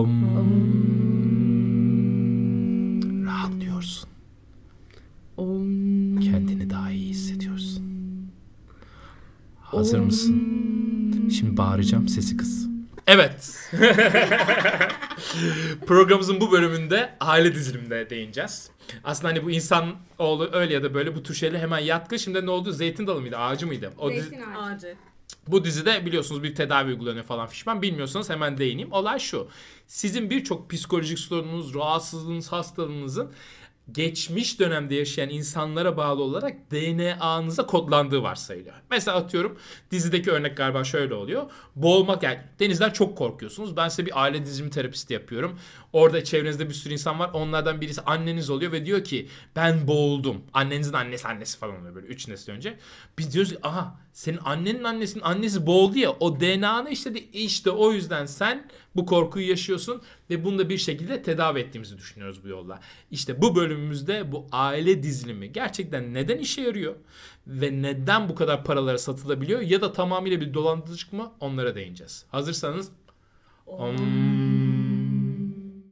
Om. Rahatlıyorsun. Om. Kendini daha iyi hissediyorsun. Hazır mısın? Şimdi bağıracağım sesi kız. Evet. Programımızın bu bölümünde aile dizilimine değineceğiz. Aslında hani bu insan oğlu öyle ya da böyle bu tür şeyle hemen yatkın. Şimdi ne oldu? Zeytin dalı mıydı? Ağacı mıydı? O dizi- Zeytin ağacı. Bu dizide biliyorsunuz bir tedavi uygulanıyor falan fişman. Bilmiyorsanız hemen değineyim. Olay şu. Sizin birçok psikolojik sorununuz, rahatsızlığınız, hastalığınızın geçmiş dönemde yaşayan insanlara bağlı olarak DNA'nıza kodlandığı varsayılıyor. Mesela atıyorum dizideki örnek galiba şöyle oluyor. Boğulmak yani denizden çok korkuyorsunuz. Ben size bir aile dizimi terapisti yapıyorum. Orada çevrenizde bir sürü insan var. Onlardan birisi anneniz oluyor ve diyor ki ben boğuldum. Annenizin annesi annesi falan oluyor böyle 3 nesil önce. Biz diyoruz ki aha senin annenin annesinin annesi boğuldu ya o DNA'nı işledi. İşte o yüzden sen bu korkuyu yaşıyorsun ve bunu da bir şekilde tedavi ettiğimizi düşünüyoruz bu yolla. İşte bu bölümümüzde bu aile dizilimi gerçekten neden işe yarıyor ve neden bu kadar paralara satılabiliyor ya da tamamıyla bir dolandırıcılık mı onlara değineceğiz. Hazırsanız Om.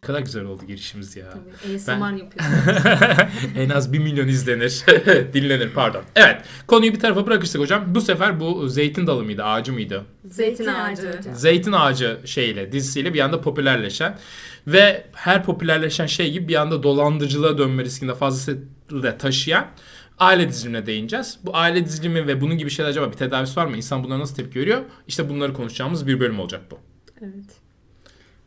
Ne kadar güzel oldu girişimiz ya. Tabii. ASMR yapıyorsun. en az 1 milyon izlenir. Dinlenir pardon. Evet konuyu bir tarafa bırakırsak hocam bu sefer bu zeytin dalı mıydı ağacı mıydı? Zeytin ağacı. hocam. Zeytin ağacı şeyle dizisiyle bir anda popülerleşen ve her popülerleşen şey gibi bir anda dolandırıcılığa dönme riskinde fazlasıyla taşıyan aile dizilimine değineceğiz. Bu aile dizilimi ve bunun gibi şeyler acaba bir tedavisi var mı? İnsan bunlara nasıl tepki veriyor? İşte bunları konuşacağımız bir bölüm olacak bu. Evet.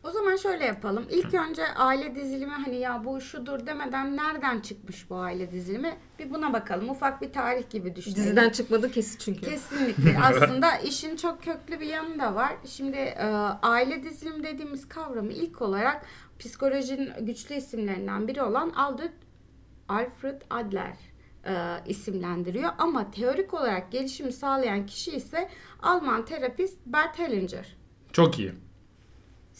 O zaman şöyle yapalım. İlk önce aile dizilimi hani ya bu şudur demeden nereden çıkmış bu aile dizilimi? Bir buna bakalım. Ufak bir tarih gibi düşünelim. Diziden çıkmadı kesin çünkü. Kesinlikle. Aslında işin çok köklü bir yanı da var. Şimdi e, aile dizilim dediğimiz kavramı ilk olarak psikolojinin güçlü isimlerinden biri olan Aldous Alfred Adler e, isimlendiriyor. Ama teorik olarak gelişimi sağlayan kişi ise Alman terapist Bert Hellinger. Çok iyi.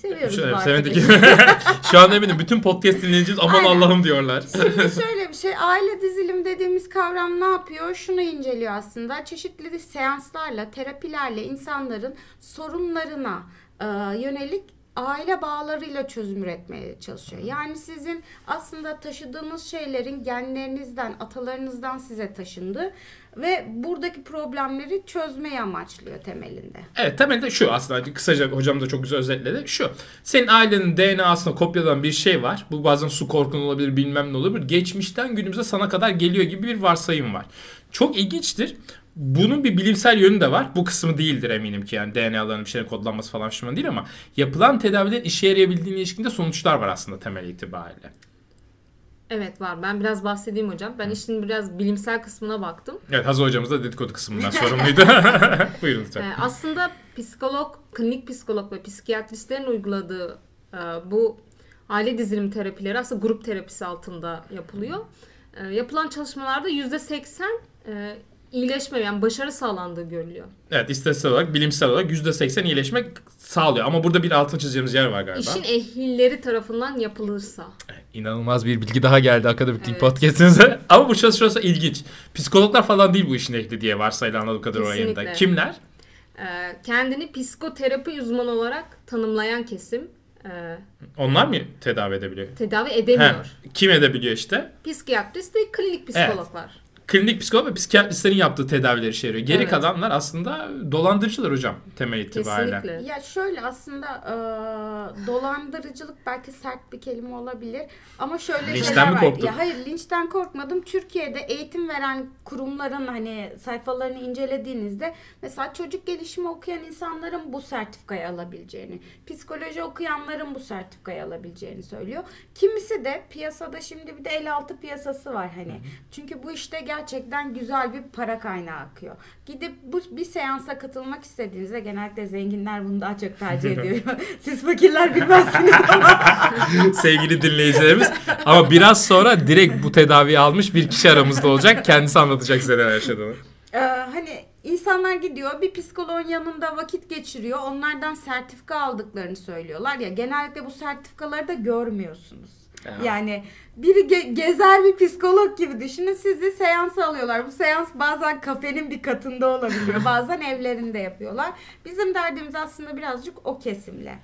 Seviyoruz bu sevindik. Şu an eminim bütün podcast dinleyeceğiz aman. Allah'ım diyorlar. Şimdi şöyle bir şey aile dizilim dediğimiz kavram ne yapıyor? Şunu inceliyor aslında. Çeşitli seanslarla, terapilerle insanların sorunlarına e, yönelik aile bağlarıyla çözüm üretmeye çalışıyor. Yani sizin aslında taşıdığınız şeylerin genlerinizden, atalarınızdan size taşındı ve buradaki problemleri çözmeyi amaçlıyor temelinde. Evet temelde şu aslında kısaca hocam da çok güzel özetledi. Şu senin ailenin DNA'sına kopyalanan bir şey var. Bu bazen su korkun olabilir bilmem ne olabilir. Geçmişten günümüze sana kadar geliyor gibi bir varsayım var. Çok ilginçtir. Bunun bir bilimsel yönü de var. Bu kısmı değildir eminim ki yani DNA'ların bir şeylerin kodlanması falan şundan değil ama yapılan tedavilerin işe yarayabildiğine ilişkinde sonuçlar var aslında temel itibariyle. Evet var. Ben biraz bahsedeyim hocam. Ben işin biraz bilimsel kısmına baktım. Evet Hazır hocamız da dedikodu kısmından sorumluydu. Buyurun lütfen. Ee, aslında psikolog, klinik psikolog ve psikiyatristlerin uyguladığı e, bu aile dizilim terapileri aslında grup terapisi altında yapılıyor. E, yapılan çalışmalarda %80 e, iyileşme yani başarı sağlandığı görülüyor. Evet istatistiksel olarak bilimsel olarak %80 iyileşmek sağlıyor. Ama burada bir altın çizeceğimiz yer var galiba. İşin ehilleri tarafından yapılırsa. İnanılmaz bir bilgi daha geldi akademik Evet. podcastinize. Ama bu çalışması ilginç. Psikologlar falan değil bu işin ehli diye varsayılan anladığım kadarıyla yayında. Kimler? E, kendini psikoterapi uzmanı olarak tanımlayan kesim e, Onlar mı tedavi edebiliyor? tedavi He, edemiyor. kim edebiliyor işte? Psikiyatrist ve klinik psikologlar. Klinik psikolog ve psikiyatristlerin yaptığı tedaviler işe yarıyor. Geri Evet. kalanlar aslında dolandırıcılar hocam temel itibariyle. Kesinlikle. Ya şöyle aslında e, dolandırıcılık belki sert bir kelime olabilir ama şöyle Linçten şeyler mi var. korktun? Ya hayır linçten korkmadım. Türkiye'de eğitim veren kurumların hani sayfalarını incelediğinizde mesela çocuk gelişimi okuyan insanların bu sertifikayı alabileceğini, psikoloji okuyanların bu sertifikayı alabileceğini söylüyor. Kimisi de piyasada şimdi bir de el altı piyasası var hani. Çünkü bu işte gerçekten güzel bir para kaynağı akıyor. Gidip bu bir seansa katılmak istediğinizde genellikle zenginler bunu daha çok tercih ediyor. Siz fakirler bilmezsiniz ama. Sevgili dinleyicilerimiz. Ama biraz sonra direkt bu tedaviyi almış bir kişi aramızda olacak. Kendisi anlatacak size neler yaşadığını. Ee, hani insanlar gidiyor bir psikoloğun yanında vakit geçiriyor. Onlardan sertifika aldıklarını söylüyorlar ya. Genellikle bu sertifikaları da görmüyorsunuz. Ya. Yani biri ge- gezer bir psikolog gibi düşünün sizi seansa alıyorlar. Bu seans bazen kafenin bir katında olabiliyor. bazen evlerinde yapıyorlar. Bizim derdimiz aslında birazcık o kesimle.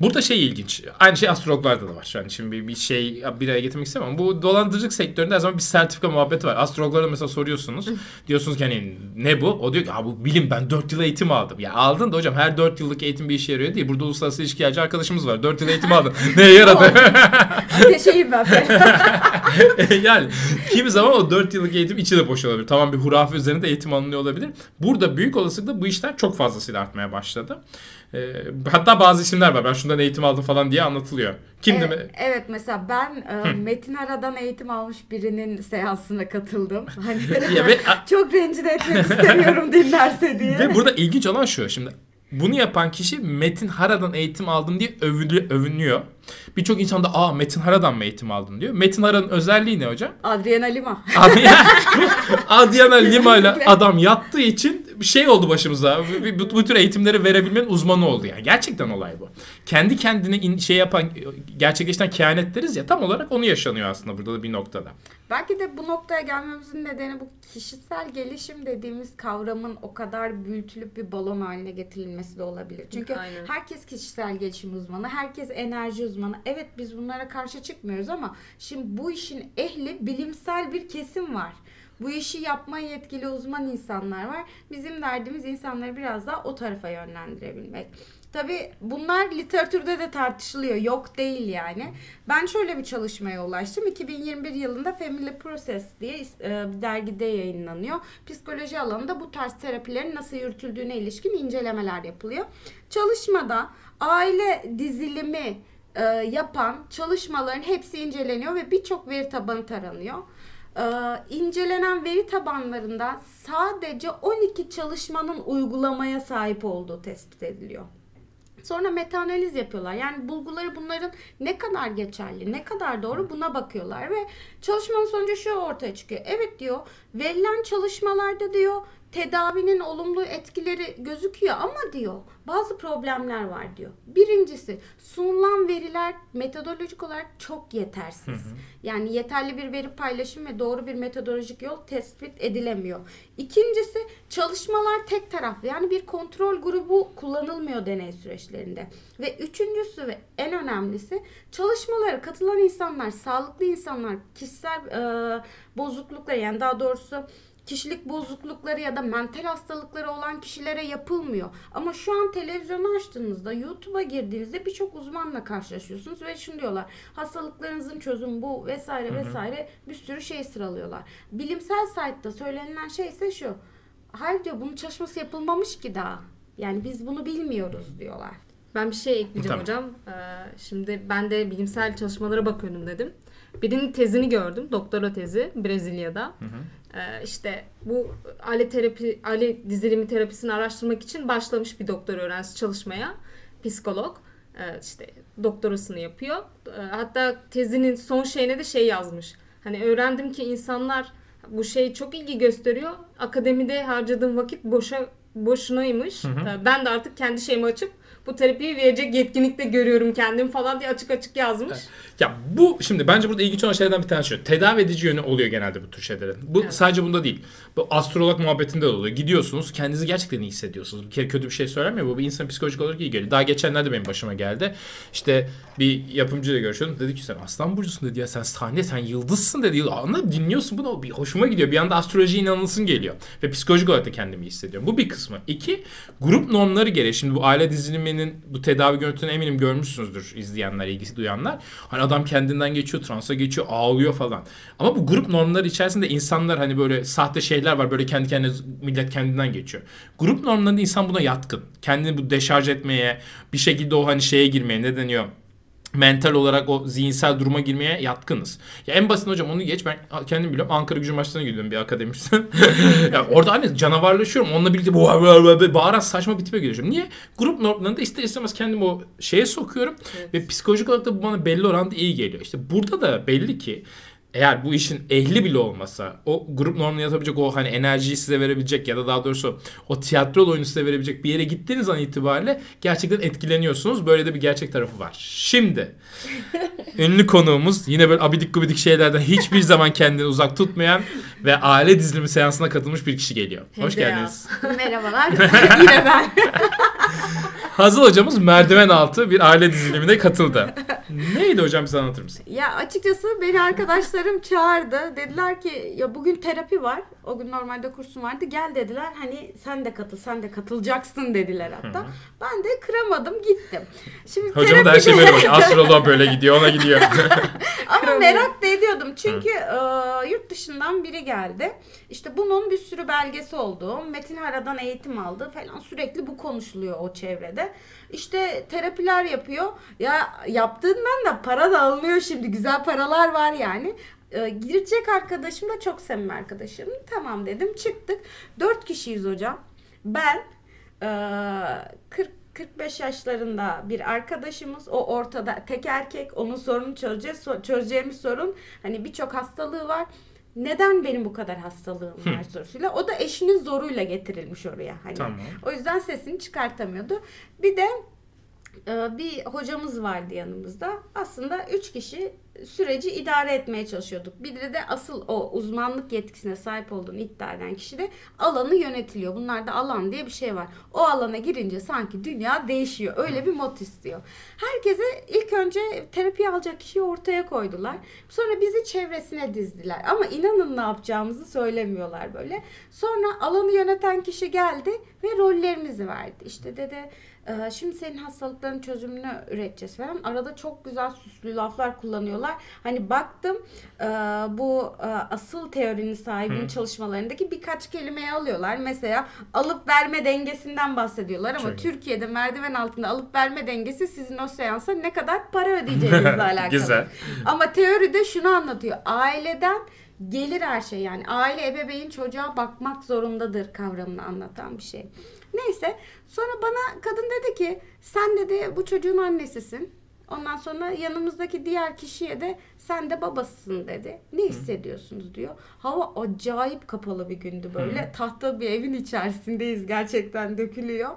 Burada şey ilginç. Aynı şey astrologlarda da var. Yani şimdi bir, şey bir araya getirmek istemem. Bu dolandırıcılık sektöründe her zaman bir sertifika muhabbeti var. Astrologlara mesela soruyorsunuz. diyorsunuz ki hani ne bu? O diyor ki bu bilim ben 4 yıl eğitim aldım. Ya aldın da hocam her 4 yıllık eğitim bir işe yarıyor değil. Burada uluslararası ilişkilerci arkadaşımız var. 4 yıl eğitim aldın. Neye yaradı? Ateşeyim ben. yani kimi zaman o 4 yıllık eğitim içi de boş olabilir. Tamam bir hurafe üzerinde eğitim alınıyor olabilir. Burada büyük olasılıkla bu işler çok fazlasıyla artmaya başladı. Ee, hatta bazı isimler var. Ben şundan eğitim aldım falan diye anlatılıyor. Kimdi mi? Evet, evet mesela ben e, Metin Ara'dan eğitim almış birinin seansına katıldım. Hani Ya ve- çok rencide etmek istemiyorum dinlerse diye. Ve burada ilginç olan şu. Şimdi bunu yapan kişi Metin Hara'dan eğitim aldım diye övülü, övünüyor. Birçok insan da aa Metin Hara'dan mı eğitim aldın diyor. Metin Hara'nın özelliği ne hocam? Adriana Lima. Adriana Lima ile adam yattığı için bir şey oldu başımıza. Bu, bu, bu tür eğitimleri verebilmenin uzmanı oldu yani. Gerçekten olay bu. Kendi kendine in- şey yapan, gerçekleştiren kehanet deriz ya tam olarak onu yaşanıyor aslında burada da bir noktada. Belki de bu noktaya gelmemizin nedeni bu kişisel gelişim dediğimiz kavramın o kadar büyütülüp bir balon haline getirilmesi de olabilir. Çünkü Aynen. herkes kişisel gelişim uzmanı, herkes enerji uzmanı. Evet biz bunlara karşı çıkmıyoruz ama şimdi bu işin ehli bilimsel bir kesim var. Bu işi yapmaya yetkili uzman insanlar var. Bizim derdimiz insanları biraz daha o tarafa yönlendirebilmek. Tabi bunlar literatürde de tartışılıyor. Yok değil yani. Ben şöyle bir çalışmaya ulaştım. 2021 yılında Family Process diye e, bir dergide yayınlanıyor. Psikoloji alanında bu tarz terapilerin nasıl yürütüldüğüne ilişkin incelemeler yapılıyor. Çalışmada aile dizilimi e, yapan çalışmaların hepsi inceleniyor ve birçok veri tabanı taranıyor. Ee, incelenen veri tabanlarında sadece 12 çalışmanın uygulamaya sahip olduğu tespit ediliyor. Sonra metaanaliz yapıyorlar. Yani bulguları bunların ne kadar geçerli, ne kadar doğru buna bakıyorlar ve çalışmanın sonucu şu ortaya çıkıyor. Evet diyor, verilen çalışmalarda diyor tedavinin olumlu etkileri gözüküyor ama diyor bazı problemler var diyor. Birincisi sunulan veriler metodolojik olarak çok yetersiz. Yani yeterli bir veri paylaşım ve doğru bir metodolojik yol tespit edilemiyor. İkincisi çalışmalar tek taraflı yani bir kontrol grubu kullanılmıyor deney süreçlerinde. Ve üçüncüsü ve en önemlisi çalışmalara katılan insanlar sağlıklı insanlar kişisel e, bozuklukları yani daha doğrusu kişilik bozuklukları ya da mental hastalıkları olan kişilere yapılmıyor. Ama şu an televizyonu açtığınızda, YouTube'a girdiğinizde birçok uzmanla karşılaşıyorsunuz ve şunu diyorlar. Hastalıklarınızın çözümü bu vesaire vesaire bir sürü şey sıralıyorlar. Bilimsel site'da söylenilen şey ise şu. Hayır diyor bunun çalışması yapılmamış ki daha. Yani biz bunu bilmiyoruz diyorlar. Ben bir şey ekleyeceğim Tamam. hocam. Ee, şimdi ben de bilimsel çalışmalara bakıyordum dedim. Birinin tezini gördüm. Doktora tezi Brezilya'da. Ee, işte bu alet terapi, alet dizilimi terapisini araştırmak için başlamış bir doktor öğrencisi çalışmaya. Psikolog. Ee, işte doktorasını yapıyor. Ee, hatta tezinin son şeyine de şey yazmış. Hani öğrendim ki insanlar bu şey çok ilgi gösteriyor. Akademide harcadığım vakit boşa boşunaymış. Ee, Ben de artık kendi şeyimi açıp bu terapiyi verecek yetkinlikte görüyorum kendimi falan diye açık açık yazmış. Ya bu şimdi bence burada ilginç olan şeylerden bir tanesi şu. Tedavi edici yönü oluyor genelde bu tür şeylerin. Bu Evet. sadece bunda değil. Bu astrolog muhabbetinde de oluyor. Gidiyorsunuz kendinizi gerçekten iyi hissediyorsunuz. Bir kere kötü bir şey söylemiyor. Bu bir insan psikolojik olarak iyi geliyor. Daha geçenlerde benim başıma geldi. İşte bir yapımcıyla görüşüyordum. Dedi ki sen aslan burcusun dedi ya sen sahne sen yıldızsın dedi. Anladın dinliyorsun bunu bir hoşuma gidiyor. Bir anda astrolojiye inanılsın geliyor. Ve psikolojik olarak da kendimi iyi hissediyorum. Bu bir kısmı. İki grup normları gereği. Şimdi bu aile diziliminin bu tedavi görüntüsünü eminim görmüşsünüzdür izleyenler, ilgisi duyanlar. Hani adam kendinden geçiyor, transa geçiyor, ağlıyor falan. Ama bu grup normları içerisinde insanlar hani böyle sahte şeyler var. Böyle kendi kendine millet kendinden geçiyor. Grup normlarında insan buna yatkın. Kendini bu deşarj etmeye, bir şekilde o hani şeye girmeye ne deniyor? Mental olarak o zihinsel duruma girmeye yatkınız. Ya en basit hocam onu geç ben kendim biliyorum Ankara gücü maçlarına gidiyorum bir akademisyen. ya orada hani canavarlaşıyorum. Onunla birlikte bağıran saçma bir tipe görüyorum. Niye? Grup normlarında ister istemez kendimi o şeye sokuyorum Evet. ve psikolojik olarak da bu bana belli oranda iyi geliyor. İşte burada da belli ki eğer bu işin ehli bile olmasa o grup normunu yatabilecek o hani enerjiyi size verebilecek ya da daha doğrusu o tiyatro oyunu size verebilecek bir yere gittiğiniz an itibariyle gerçekten etkileniyorsunuz. Böyle de bir gerçek tarafı var. Şimdi ünlü konuğumuz yine böyle abidik gubidik şeylerden hiçbir zaman kendini uzak tutmayan ve aile dizilimi seansına katılmış bir kişi geliyor. Hoş Hem geldiniz. Merhabalar. Yine ben. Hazal hocamız merdiven altı bir aile dizilimine katıldı. Neydi hocam bize anlatır mısın? Ya açıkçası beni arkadaşlarım çağırdı. Dediler ki ya bugün terapi var. O gün normalde kursum vardı. Gel dediler. Hani sen de katıl, sen de katılacaksın dediler hatta. Ben de kıramadım gittim. Şimdi Hocamın da her şey böyle bak. Astroloğa böyle gidiyor, ona gidiyor. Ama merak da ediyordum. Çünkü e, yurt dışından biri geldi. İşte bunun bir sürü belgesi olduğu, Metin Hara'dan eğitim aldı falan sürekli bu konuşuluyor o çevrede. İşte terapiler yapıyor. Ya yaptığından da para da alınıyor şimdi. Güzel paralar var yani. E, girecek arkadaşım da çok samimi arkadaşım. Tamam dedim çıktık. Dört kişiyiz hocam. Ben e, 40 45 yaşlarında bir arkadaşımız o ortada tek erkek onun sorunu çözeceğiz çözeceğimiz sorun hani birçok hastalığı var neden benim bu kadar hastalığım var sorusuyla o da eşinin zoruyla getirilmiş oraya hani Tamam. o yüzden sesini çıkartamıyordu bir de bir hocamız vardı yanımızda. Aslında üç kişi süreci idare etmeye çalışıyorduk. Biri de asıl o uzmanlık yetkisine sahip olduğunu iddia eden kişi de alanı yönetiliyor. Bunlarda alan diye bir şey var. O alana girince sanki dünya değişiyor. Öyle bir mod istiyor. Herkese ilk önce terapi alacak kişiyi ortaya koydular. Sonra bizi çevresine dizdiler. Ama inanın ne yapacağımızı söylemiyorlar böyle. Sonra alanı yöneten kişi geldi ve rollerimizi verdi. İşte dedi ee, şimdi senin hastalıkların çözümünü üreteceğiz falan. Arada çok güzel süslü laflar kullanıyorlar. Hani baktım e, bu e, asıl teorinin sahibinin çalışmalarındaki birkaç kelimeyi alıyorlar. Mesela alıp verme dengesinden bahsediyorlar ama Çok. Türkiye'de merdiven altında alıp verme dengesi sizin o seansa ne kadar para ödeyeceğinizle alakalı. Güzel. Ama teoride şunu anlatıyor. Aileden gelir her şey yani. Aile ebeveyn çocuğa bakmak zorundadır kavramını anlatan bir şey. Neyse sonra bana kadın dedi ki sen dedi bu çocuğun annesisin. Ondan sonra yanımızdaki diğer kişiye de sen de babasısın dedi. Ne hissediyorsunuz diyor. Hava acayip kapalı bir gündü böyle. Tahta bir evin içerisindeyiz gerçekten dökülüyor.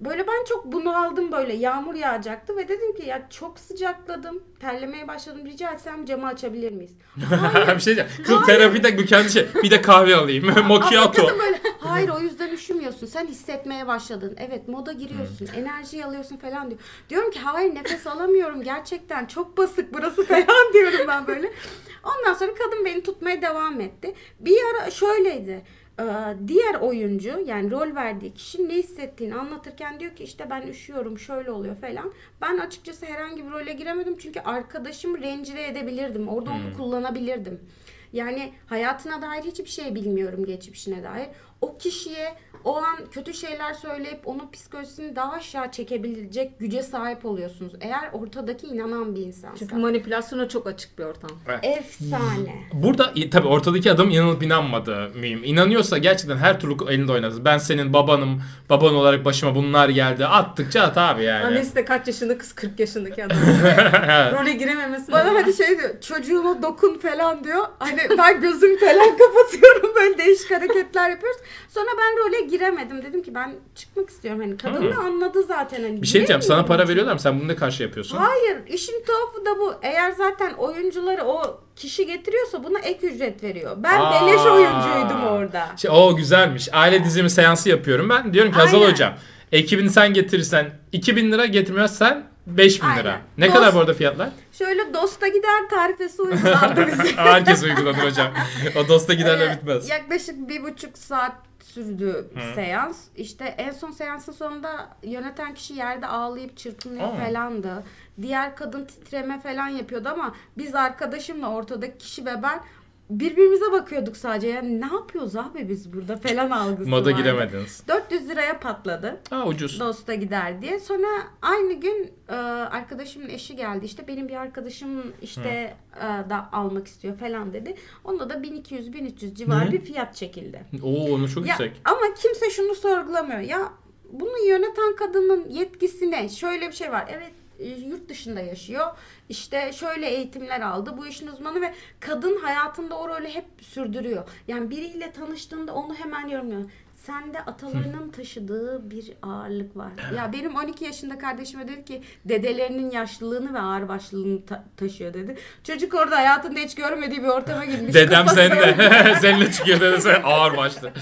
Böyle ben çok bunu aldım böyle yağmur yağacaktı ve dedim ki ya çok sıcakladım terlemeye başladım rica etsem camı açabilir miyiz? bir şey diyeceğim. Kız terapide kendi şey. Bir de kahve alayım. Macchiato. böyle hayır o yüzden üşümüyorsun sen hissetmeye başladın evet moda giriyorsun enerji alıyorsun falan diyor. Diyorum ki hayır nefes alamıyorum gerçekten çok basık burası falan diyorum ben böyle. Ondan sonra kadın beni tutmaya devam etti. Bir ara şöyleydi. Ee, diğer oyuncu yani rol verdiği kişi ne hissettiğini anlatırken diyor ki işte ben üşüyorum şöyle oluyor falan. Ben açıkçası herhangi bir role giremedim çünkü arkadaşımı rencide edebilirdim. Orada onu kullanabilirdim. Yani hayatına dair hiçbir şey bilmiyorum geçmişine dair. O kişiye o an kötü şeyler söyleyip onun psikolojisini daha aşağı çekebilecek güce sahip oluyorsunuz. Eğer ortadaki inanan bir insansa. Çünkü manipülasyona çok açık bir ortam. Efsane. Burada tabii ortadaki adam inanıp inanmadı mühim. İnanıyorsa gerçekten her türlü elinde oynatır. Ben senin babanım, baban olarak başıma bunlar geldi. Attıkça at abi yani. Annesi de kaç yaşında kız 40 yaşındaki adam. Role girememesi. Bana hani şey diyor çocuğuma dokun falan diyor. Hani ben gözümü falan kapatıyorum böyle değişik hareketler yapıyoruz. Sonra ben role giremedim. Dedim ki ben çıkmak istiyorum. Hani kadın da anladı zaten. Hani Bir şey diyeceğim. Sana para çünkü. veriyorlar mı? Sen bunu ne karşı yapıyorsun? Hayır işin tuhafı da bu. Eğer zaten oyuncuları o kişi getiriyorsa buna ek ücret veriyor. Ben Aa. beleş oyuncuydum orada. Şey, o güzelmiş. Aile dizimi seansı yapıyorum ben. Diyorum ki Hazal Aynen. hocam ekibini sen getirirsen 2000 lira getirmezsen 5000 lira. Aynen. Ne kadar bu arada fiyatlar? Şöyle dosta gider tarifesi uygulandı bize. Herkes uygulanır hocam. O dosta giderle Ee, bitmez. Yaklaşık bir buçuk saat sürdü seans. İşte en son seansın sonunda yöneten kişi yerde ağlayıp çırpınıyor Aa. falandı. Diğer kadın titreme falan yapıyordu ama biz arkadaşımla ortadaki kişi ve ben birbirimize bakıyorduk sadece. Yani ne yapıyoruz abi biz burada falan algısı Moda vardı. giremediniz. 400 liraya patladı. Aa ucuz. Dosta gider diye. Sonra aynı gün e, arkadaşımın eşi geldi. İşte benim bir arkadaşım işte e, da almak istiyor falan dedi. Onda da 1200-1300 civarı Hı. bir fiyat çekildi. Oo onu çok Ya, yüksek. ama kimse şunu sorgulamıyor. Ya bunu yöneten kadının yetkisi ne? Şöyle bir şey var. Evet yurt dışında yaşıyor. İşte şöyle eğitimler aldı. Bu işin uzmanı ve kadın hayatında o rolü hep sürdürüyor. Yani biriyle tanıştığında onu hemen yorumluyor. Sende atalarının taşıdığı bir ağırlık var. Ya benim 12 yaşında kardeşime dedi ki dedelerinin yaşlılığını ve ağırbaşlılığını ta- taşıyor dedi. Çocuk orada hayatında hiç görmediği bir ortama girmiş. Dedem seninle. seninle çıkıyor dedi sen ağır başlı.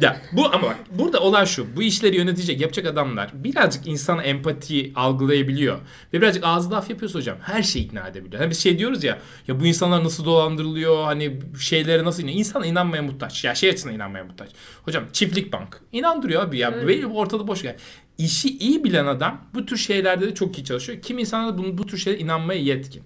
Ya bu ama bak burada olay şu. Bu işleri yönetecek, yapacak adamlar birazcık insan empati algılayabiliyor. Ve birazcık ağzı laf yapıyorsa hocam her şeyi ikna edebiliyor. Hani biz şey diyoruz ya ya bu insanlar nasıl dolandırılıyor hani şeylere nasıl inanıyor. İnsan inanmaya muhtaç. Ya şey açısından inanmaya muhtaç. Hocam çiftlik bank. inandırıyor abi ya. Evet. Benim ortada boş gel. İşi iyi bilen adam bu tür şeylerde de çok iyi çalışıyor. Kim insanlar da bunu, bu tür şeylere inanmaya yetkin.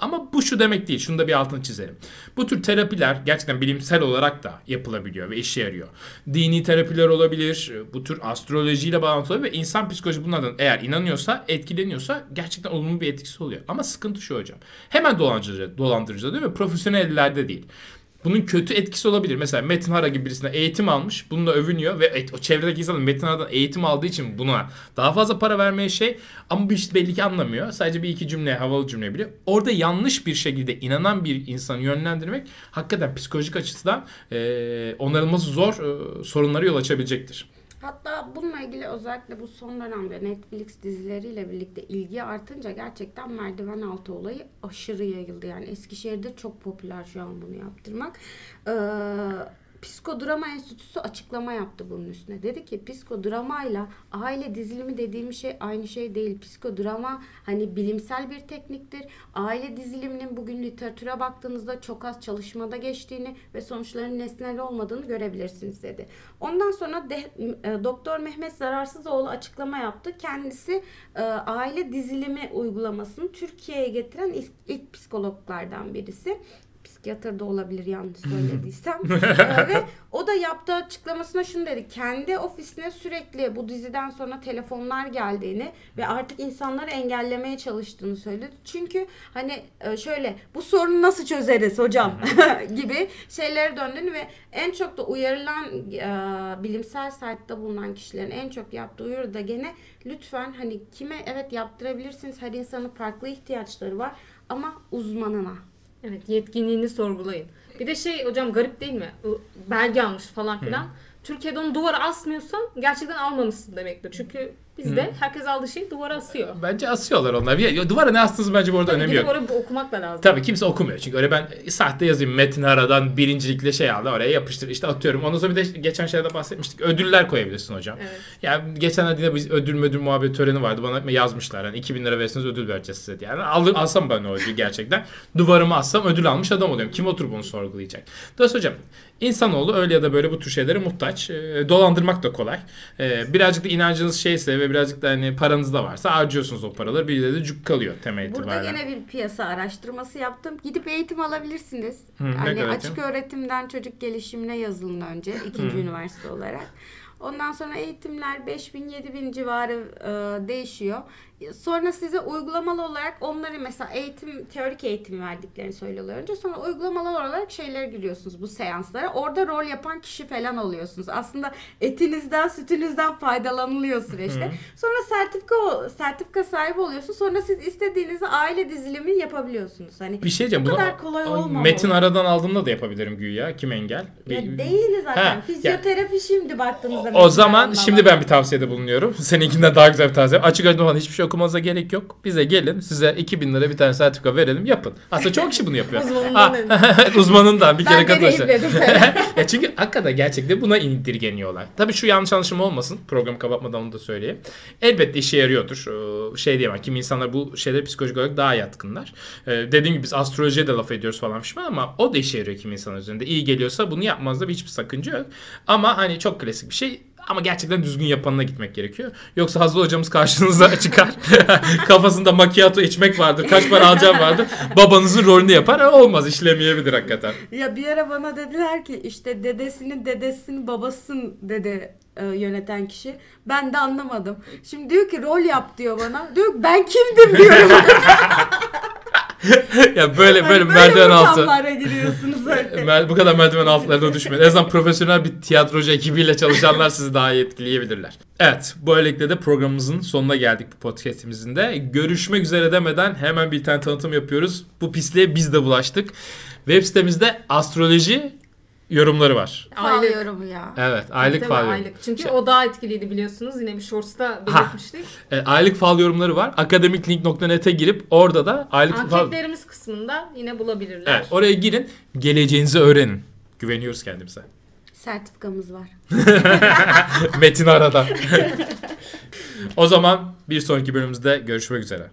Ama bu şu demek değil. Şunu da bir altını çizelim. Bu tür terapiler gerçekten bilimsel olarak da yapılabiliyor ve işe yarıyor. Dini terapiler olabilir. Bu tür astrolojiyle bağlantılı ve insan psikolojisi bunlardan eğer inanıyorsa, etkileniyorsa gerçekten olumlu bir etkisi oluyor. Ama sıkıntı şu hocam. Hemen dolandırıcı, dolandırıcı değil mi? Profesyonel ellerde değil. Bunun kötü etkisi olabilir. Mesela Metin Hara gibi birisine eğitim almış. Bununla övünüyor ve o çevredeki insanlar Metin Hara'dan eğitim aldığı için buna daha fazla para vermeye şey ama bu işte belli ki anlamıyor. Sadece bir iki cümle, havalı cümle biliyor. Orada yanlış bir şekilde inanan bir insanı yönlendirmek hakikaten psikolojik açıdan e, onarılması zor e, sorunlara yol açabilecektir. Hatta bununla ilgili özellikle bu son dönemde Netflix dizileriyle birlikte ilgi artınca gerçekten merdiven altı olayı aşırı yayıldı. Yani Eskişehir'de çok popüler şu an bunu yaptırmak. Ee, Psikodrama Enstitüsü açıklama yaptı bunun üstüne. Dedi ki psikodramayla aile dizilimi dediğimiz şey aynı şey değil. Psikodrama hani bilimsel bir tekniktir. Aile diziliminin bugün literatüre baktığınızda çok az çalışmada geçtiğini ve sonuçlarının nesnel olmadığını görebilirsiniz dedi. Ondan sonra de, e, Doktor Mehmet Zararsızoğlu açıklama yaptı. Kendisi e, aile dizilimi uygulamasını Türkiye'ye getiren ilk, ilk psikologlardan birisi psikiyatr da olabilir yanlış söylediysem. Ee, ve o da yaptığı açıklamasına şunu dedi. Kendi ofisine sürekli bu diziden sonra telefonlar geldiğini ve artık insanları engellemeye çalıştığını söyledi. Çünkü hani e, şöyle bu sorunu nasıl çözeriz hocam gibi şeylere döndüğünü ve en çok da uyarılan e, bilimsel site'da bulunan kişilerin en çok yaptığı uyarı da gene lütfen hani kime evet yaptırabilirsiniz her insanın farklı ihtiyaçları var ama uzmanına. Evet yetkinliğini sorgulayın. Bir de şey hocam garip değil mi? Belge almış falan filan. Türkiye'de onu duvara asmıyorsan gerçekten almamışsın demektir. Çünkü bizde herkes aldığı şeyi duvara asıyor. Bence asıyorlar onlar. Ya, duvara ne astınız bence bu arada Tabii önemi yok. orayı okumak da lazım. Tabii kimse okumuyor. Çünkü öyle ben sahte yazayım Metin Hara'dan birincilikle şey aldı oraya yapıştır. İşte atıyorum. Ondan sonra bir de geçen şeyde bahsetmiştik. Ödüller koyabilirsin hocam. Evet. Ya geçen yine biz ödül müdür muhabbet töreni vardı. Bana yazmışlar. Hani 2000 lira verirseniz ödül vereceğiz size diye. Yani al, alsam ben o ödülü gerçekten. Duvarıma assam ödül almış adam oluyorum. Kim oturup bunu sorgulayacak? Dolayısıyla hocam insanoğlu öyle ya da böyle bu tür şeylere muhtaç. Ee, dolandırmak da kolay. Ee, birazcık da inancınız şeyse ve birazcık da hani paranız da varsa harcıyorsunuz o paraları. Bir de cuk kalıyor temel Burada itibariyle. gene bir piyasa araştırması yaptım. Gidip eğitim alabilirsiniz. Hı, kadar açık öğretimden çocuk gelişimine yazılın önce ikinci üniversite olarak. Ondan sonra eğitimler 5000 7000 civarı e, değişiyor. Sonra size uygulamalı olarak onları mesela eğitim teorik eğitim verdiklerini söylüyorlar önce. Sonra uygulamalı olarak şeylere giriyorsunuz bu seanslara. Orada rol yapan kişi falan oluyorsunuz. Aslında etinizden, sütünüzden faydalanılıyor süreçte. Sonra sertifika sertifika sahibi oluyorsun. Sonra siz istediğinizi aile dizilimi yapabiliyorsunuz. Hani Bir şey diyeceğim. Bu kadar kolay olmamalı. Metin aradan aldığımda da yapabilirim güya. Kim engel? ya değil zaten. Ha, Fizyoterapi şimdi baktığınızda. O zaman mesela şimdi ben bir tavsiyede bulunuyorum. Seninkinden daha güzel bir tavsiye. Açık falan hiçbir şey okumanıza gerek yok. Bize gelin size 2000 lira bir tane sertifika verelim yapın. Aslında çok kişi bunu yapıyor. Uzmanından Uzmanından bir kere deneyimledim. ya çünkü hakikaten gerçekten buna indirgeniyorlar. Tabii şu yanlış anlaşılma olmasın. Programı kapatmadan onu da söyleyeyim. Elbette işe yarıyordur. Ee, Şey diyemem. Kimi insanlar bu şeylere psikolojik olarak daha yatkınlar. Ee, Dediğim gibi biz astrolojiye de laf ediyoruz falan fişman ama o da işe yarıyor kimi insanlar üzerinde. İyi geliyorsa bunu yapmanızda hiçbir sakınca yok. Ama hani çok klasik bir şey. Ama gerçekten düzgün yapanına gitmek gerekiyor. Yoksa Hazlı hocamız karşınıza çıkar. Kafasında macchiato içmek vardır. Kaç para alacağım vardır. Babanızın rolünü yapar. E, Olmaz işlemeyebilir hakikaten. Ya bir ara bana dediler ki işte dedesinin dedesinin babasın dedi e, yöneten kişi. Ben de anlamadım. Şimdi diyor ki rol yap diyor bana. Diyor ki ben kimdim diyorum. ya böyle böyle Hani merdiven altı. giriyorsunuz öyle. Bu kadar merdiven altlarına düşmeyin. En azından profesyonel bir tiyatrocu ekibiyle çalışanlar sizi daha iyi etkileyebilirler. Evet, böylelikle de programımızın sonuna geldik bu podcastimizin de. Görüşmek üzere demeden hemen bir tane tanıtım yapıyoruz. Bu pisliğe biz de bulaştık. Web sitemizde astroloji yorumları var. Aylık. Ağlıyorum ya. Evet, aylık fal yorum. aylık. Çünkü Şey- o daha etkiliydi biliyorsunuz. Yine bir shorts'ta belirtmiştik. E, aylık fal yorumları var. Akademiklink.net'e girip orada da aylık fal... Anketlerimiz kısmında yine bulabilirler. Evet, oraya girin. Geleceğinizi öğrenin. Güveniyoruz kendimize. Sertifikamız var. Metin arada. o zaman bir sonraki bölümümüzde görüşmek üzere.